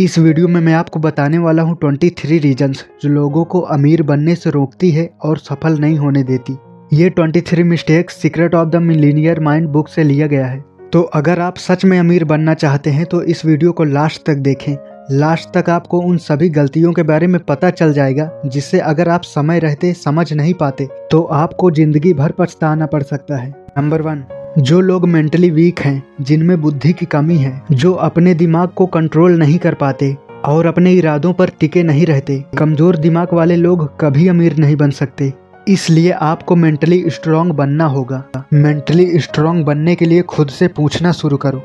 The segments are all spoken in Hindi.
इस वीडियो में मैं आपको बताने वाला हूँ 23 रीजंस जो लोगों को अमीर बनने से रोकती है और सफल नहीं होने देती। ये 23 mistakes secret of the millionaire mind book से लिया गया है। तो अगर आप सच में अमीर बनना चाहते हैं तो इस वीडियो को लास्ट तक देखें। लास्ट तक आपको उन सभी गलतियों के बारे में पता चल जाएगा, जिससे अगर आप समय रहते, समझ नहीं पाते तो आपको ज़िंदगी भर पछताना पड़ सकता है। नंबर वन जो लोग मेंटली वीक हैं, जिनमें बुद्धि की कमी है, जो अपने दिमाग को कंट्रोल नहीं कर पाते और अपने इरादों पर टिके नहीं रहते, कमज़ोर दिमाग वाले लोग कभी अमीर नहीं बन सकते। इसलिए आपको मेंटली स्ट्रांग बनना होगा। मेंटली स्ट्रांग बनने के लिए खुद से पूछना शुरू करो।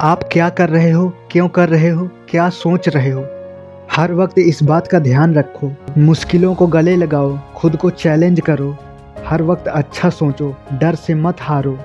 आप क्या कर रहे हो, क्यों कर रहे हो, क्या सोच रहे हो? हर वक्त इस बात का ध्यान रखो। मुश्किलों को गले लगाओ, खुद को चैलेंज करो। हर वक्त अच्छा सोचो, डर से मत हारो।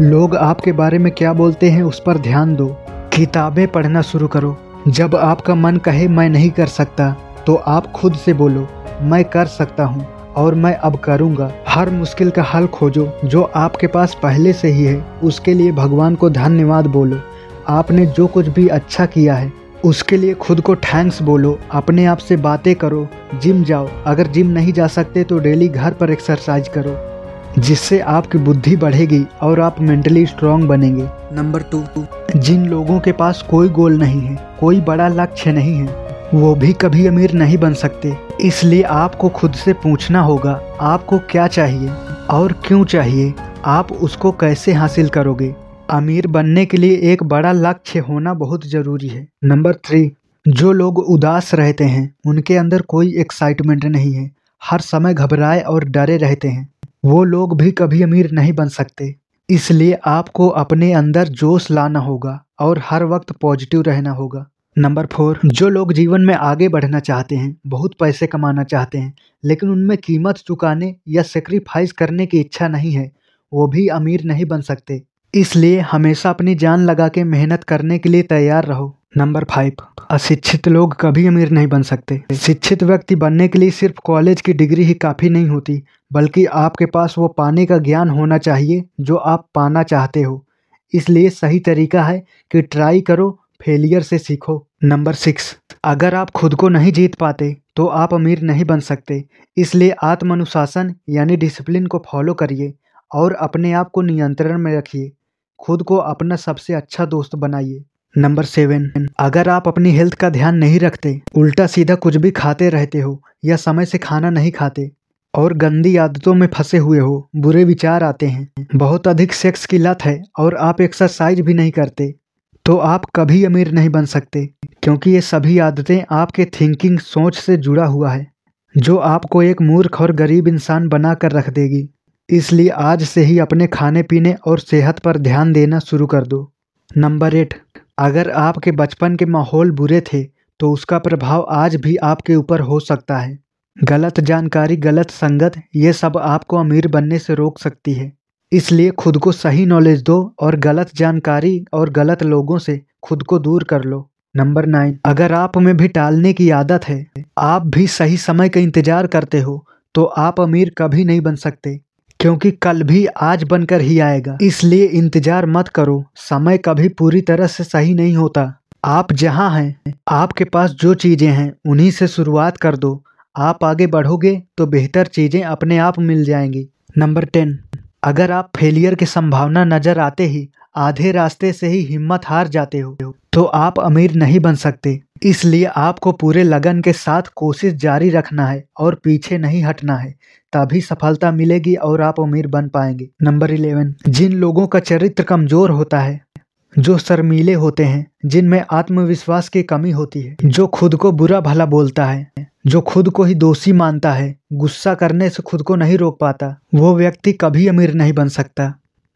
लोग आपके बारे में क्या बोलते हैं उस पर ध्यान दो। किताबें पढ़ना शुरू करो। जब आपका मन कहे, मैं नहीं कर सकता तो आप खुद से बोलो, मैं कर सकता हूँ और मैं अब करूँगा। हर मुश्किल का हल खोजो, जो आपके पास पहले से ही है। उसके लिए भगवान को धन्यवाद बोलो। आपने जो कुछ भी अच्छा किया है, उसके लिए खुद को थैंक्स बोलो। अपने आप से बातें करो, जिम जाओ। अगर जिम नहीं जा सकते तो डेली घर पर एक्सरसाइज करो। जिससे आपकी बुद्धि बढ़ेगी और आप मेंटली स्ट्रांग बनेंगे। नंबर टू जिन लोगों के पास कोई गोल नहीं है कोई बड़ा लक्ष्य नहीं है वो भी कभी अमीर नहीं बन सकते। इसलिए आपको खुद से पूछना होगा आपको क्या चाहिए और क्यों चाहिए? आप उसको कैसे हासिल करोगे? अमीर बनने के लिए एक बड़ा लक्ष्य होना बहुत ज़रूरी है। नंबर थ्री जो लोग उदास रहते हैं उनके अंदर कोई एक्साइटमेंट नहीं है। हर समय घबराए और डरे रहते हैं। वो लोग भी कभी अमीर नहीं बन सकते। इसलिए आपको अपने अंदर जोश लाना होगा और हर वक्त पॉजिटिव रहना होगा। नंबर फोर, जो लोग जीवन में आगे बढ़ना चाहते हैं, बहुत पैसे कमाना चाहते हैं, लेकिन उनमें कीमत चुकाने या सेक्रीफाइस करने की इच्छा नहीं है, वो भी अमीर नहीं बन सकते। इसलिए हमेशा अपनी जान लगा के मेहनत करने के लिए तैयार रहो। नंबर फाइव अशिक्षित लोग कभी अमीर नहीं बन सकते। शिक्षित व्यक्ति बनने के लिए सिर्फ़ कॉलेज की डिग्री ही काफ़ी नहीं होती, बल्कि आपके पास वो पाने का ज्ञान होना चाहिए, जो आप पाना चाहते हो। इसलिए सही तरीका है कि ट्राई करो फेलियर से सीखो। नंबर सिक्स अगर आप खुद को नहीं जीत पाते तो आप अमीर नहीं बन सकते। इसलिए आत्म अनुशासन यानी डिसिप्लिन को फॉलो करिए और अपने आप को नियंत्रण में रखिए। खुद को अपना सबसे अच्छा दोस्त बनाइए। नंबर सेवन अगर आप अपनी हेल्थ का ध्यान नहीं रखते, उल्टा सीधा कुछ भी खाते रहते हो, या समय से खाना नहीं खाते, और गंदी आदतों में फंसे हुए हो, बुरे विचार आते हैं, बहुत अधिक सेक्स की लत है, और आप एक्सरसाइज भी नहीं करते तो आप कभी अमीर नहीं बन सकते, क्योंकि ये सभी आदतें आपके थिंकिंग सोच से जुड़ा हुआ है, जो आपको एक मूर्ख और गरीब इंसान बना कर रख देगी। इसलिए आज से ही अपने खाने पीने और सेहत पर ध्यान देना शुरू कर दो। नंबर एट अगर आपके बचपन के माहौल बुरे थे तो उसका प्रभाव आज भी आपके ऊपर हो सकता है। गलत जानकारी, गलत संगत, ये सब आपको अमीर बनने से रोक सकती है। इसलिए खुद को सही नॉलेज दो और गलत जानकारी और गलत लोगों से खुद को दूर कर लो। नंबर नाइन अगर आप में भी टालने की आदत है, आप भी सही समय का इंतज़ार करते हो तो आप अमीर कभी नहीं बन सकते। क्योंकि कल भी आज बनकर ही आएगा। इसलिए इंतज़ार मत करो। समय कभी पूरी तरह से सही नहीं होता। आप जहाँ हैं, आपके पास जो चीज़ें हैं, उन्हीं से शुरुआत कर दो। आप आगे बढ़ोगे तो बेहतर चीज़ें अपने आप मिल जाएँगी। Number ten. अगर आप फेलियर की संभावना नज़र आते ही, आधे रास्ते से ही हिम्मत हार जाते हो तो आप अमीर नहीं बन सकते। इसलिए आपको पूरे लगन के साथ कोशिश जारी रखना है और पीछे नहीं हटना है, तभी सफलता मिलेगी और आप अमीर बन पाएँगे। Number eleven. जिन लोगों का चरित्र कमज़ोर होता है, जो शर्मीले होते हैं, जिनमें आत्मविश्वास की कमी होती है, जो खुद को बुरा भला बोलता है, जो खुद को ही दोषी मानता है, गुस्सा करने से खुद को नहीं रोक पाता, वो व्यक्ति कभी अमीर नहीं बन सकता।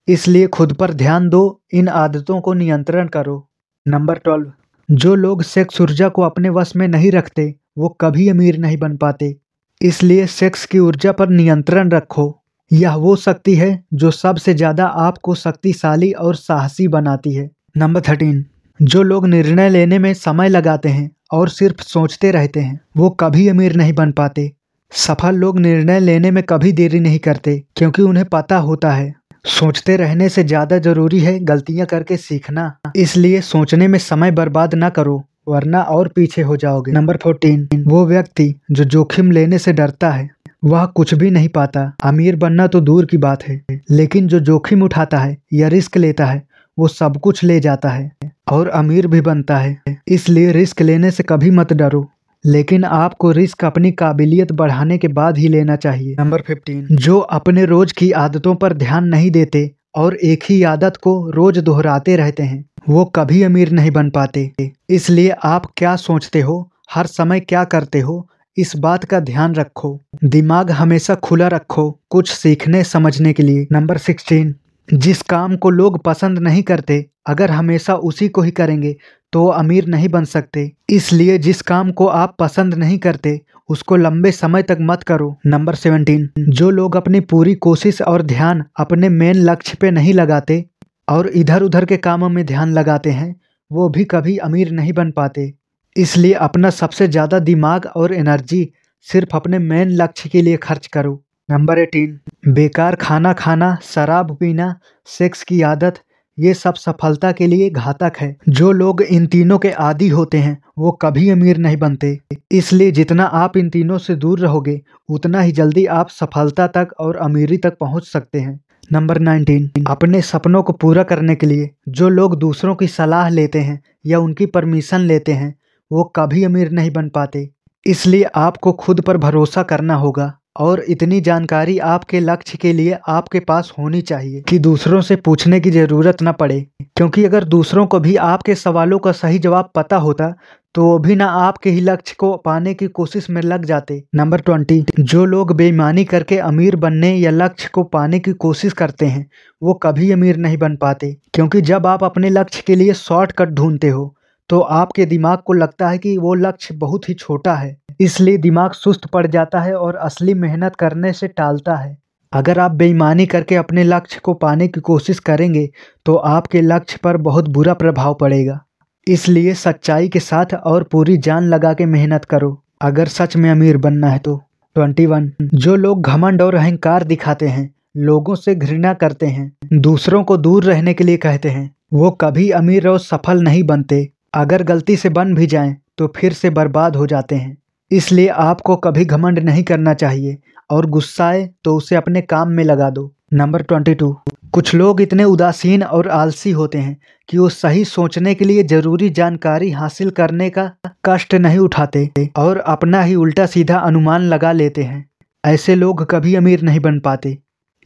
इसलिए खुद पर ध्यान दो, इन आदतों को नियंत्रण करो। Number twelve. जो लोग सेक्स ऊर्जा को अपने वश में नहीं रखते, वो कभी अमीर नहीं बन पाते। इसलिए सेक्स की ऊर्जा पर नियंत्रण रखो। यह वो शक्ति है जो सबसे ज़्यादा आपको शक्तिशाली और साहसी बनाती है। नंबर थर्टीन, जो लोग निर्णय लेने में समय लगाते हैं और सिर्फ़ सोचते रहते हैं, वो कभी अमीर नहीं बन पाते। सफल लोग निर्णय लेने में कभी देरी नहीं करते, क्योंकि उन्हें पता होता है सोचते रहने से ज़्यादा ज़रूरी है गलतियाँ करके सीखना। इसलिए सोचने में समय बर्बाद ना करो, वरना और पीछे हो जाओगे। नंबर फोर्टीन वो व्यक्ति जो जोखिम लेने से डरता है, वह कुछ भी नहीं पाता। अमीर बनना तो दूर की बात है, लेकिन जो जोखिम उठाता है या रिस्क लेता है, वो सब कुछ ले जाता है और अमीर भी बनता है। इसलिए रिस्क लेने से कभी मत डरो। लेकिन आपको रिस्क अपनी काबिलियत बढ़ाने के बाद ही लेना चाहिए। Number fifteen. जो अपने रोज की आदतों पर ध्यान नहीं देते और एक ही आदत को रोज दोहराते रहते हैं वो कभी अमीर नहीं बन पाते। इसलिए आप क्या सोचते हो हर समय क्या करते हो इस बात का ध्यान रखो। दिमाग हमेशा खुला रखो कुछ सीखने समझने के लिए। Number sixteen. जिस काम को लोग पसंद नहीं करते अगर हमेशा उसी को ही करेंगे तो अमीर नहीं बन सकते। इसलिए जिस काम को आप पसंद नहीं करते, उसको लंबे समय तक मत करो। Number seventeen. जो लोग अपनी पूरी कोशिश और ध्यान अपने मेन लक्ष्य पे नहीं लगाते और इधर उधर के कामों में ध्यान लगाते हैं, वो भी कभी अमीर नहीं बन पाते। इसलिए अपना सबसे ज़्यादा दिमाग और एनर्जी सिर्फ़ अपने मेन लक्ष्य के लिए खर्च करो। Number eighteen. बेकार खाना खाना, शराब पीना, सेक्स की आदत ये सब सफलता के लिए घातक है। जो लोग इन तीनों के आदि होते हैं, वो कभी अमीर नहीं बनते। इसलिए जितना आप इन तीनों से दूर रहोगे, उतना ही जल्दी आप सफलता तक और अमीरी तक पहुँच सकते हैं। Number nineteen. अपने सपनों को पूरा करने के लिए जो लोग दूसरों की सलाह लेते हैं या उनकी परमिशन लेते हैं, वो कभी अमीर नहीं बन पाते। इसलिए आपको खुद पर भरोसा करना होगा। और इतनी जानकारी आपके लक्ष्य के लिए आपके पास होनी चाहिए कि दूसरों से पूछने की ज़रूरत न पड़े। क्योंकि अगर दूसरों को भी आपके सवालों का सही जवाब पता होता तो वो भी ना आपके ही लक्ष्य को पाने की कोशिश में लग जाते। नंबर ट्वेंटी, जो लोग बेईमानी करके अमीर बनने या लक्ष्य को पाने की कोशिश करते हैं, वो कभी अमीर नहीं बन पाते। क्योंकि जब आप अपने लक्ष्य के लिए शॉर्टकट ढूंढते हो तो आपके दिमाग को लगता है कि वो लक्ष्य बहुत ही छोटा है। इसलिए दिमाग सुस्त पड़ जाता है और असली मेहनत करने से टालता है। अगर आप बेईमानी करके अपने लक्ष्य को पाने की कोशिश करेंगे तो आपके लक्ष्य पर बहुत बुरा प्रभाव पड़ेगा। इसलिए सच्चाई के साथ और पूरी जान लगा के मेहनत करो। अगर सच में अमीर बनना है तो। Twenty one. जो लोग घमंड और अहंकार दिखाते हैं, लोगों से घृणा करते हैं, दूसरों को दूर रहने के लिए कहते हैं, वो कभी अमीर और सफल नहीं बनते। अगर गलती से बन भी जाएँ तो फिर से बर्बाद हो जाते हैं। इसलिए आपको कभी घमंड नहीं करना चाहिए और गुस्साए तो उसे अपने काम में लगा दो। Number twenty two. कुछ लोग इतने उदासीन और आलसी होते हैं कि वो सही सोचने के लिए ज़रूरी जानकारी हासिल करने का कष्ट नहीं उठाते और अपना ही उल्टा सीधा अनुमान लगा लेते हैं। ऐसे लोग कभी अमीर नहीं बन पाते।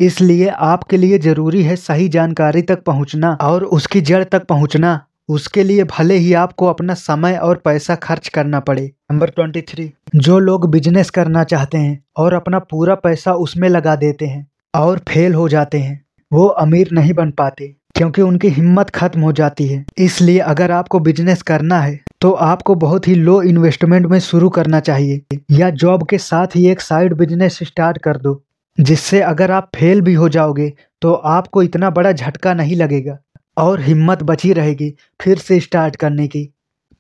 इसलिए आपके लिए ज़रूरी है सही जानकारी तक पहुँचना और उसकी जड़ तक पहुँचना। उसके लिए भले ही आपको अपना समय और पैसा खर्च करना पड़े। Number twenty three. जो लोग बिज़नेस करना चाहते हैं और अपना पूरा पैसा उसमें लगा देते हैं और फेल हो जाते हैं, वो अमीर नहीं बन पाते, क्योंकि उनकी हिम्मत खत्म हो जाती है। इसलिए अगर आपको बिज़नेस करना है तो आपको बहुत ही लो इन्वेस्टमेंट में शुरू करना चाहिए, या जॉब के साथ ही एक साइड बिज़नेस स्टार्ट कर दो, जिससे अगर आप फेल भी हो जाओगे तो आपको इतना बड़ा झटका नहीं लगेगा। और हिम्मत बची रहेगी फिर से स्टार्ट करने की।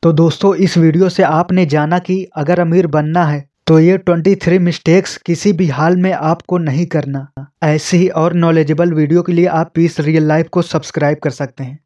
तो दोस्तों, इस वीडियो से आपने जाना कि अगर अमीर बनना है तो ये 23 मिस्टेक्स किसी भी हाल में आपको नहीं करना। ऐसी ही और नॉलेजेबल वीडियो के लिए आप पीस रियल लाइफ को सब्सक्राइब कर सकते हैं।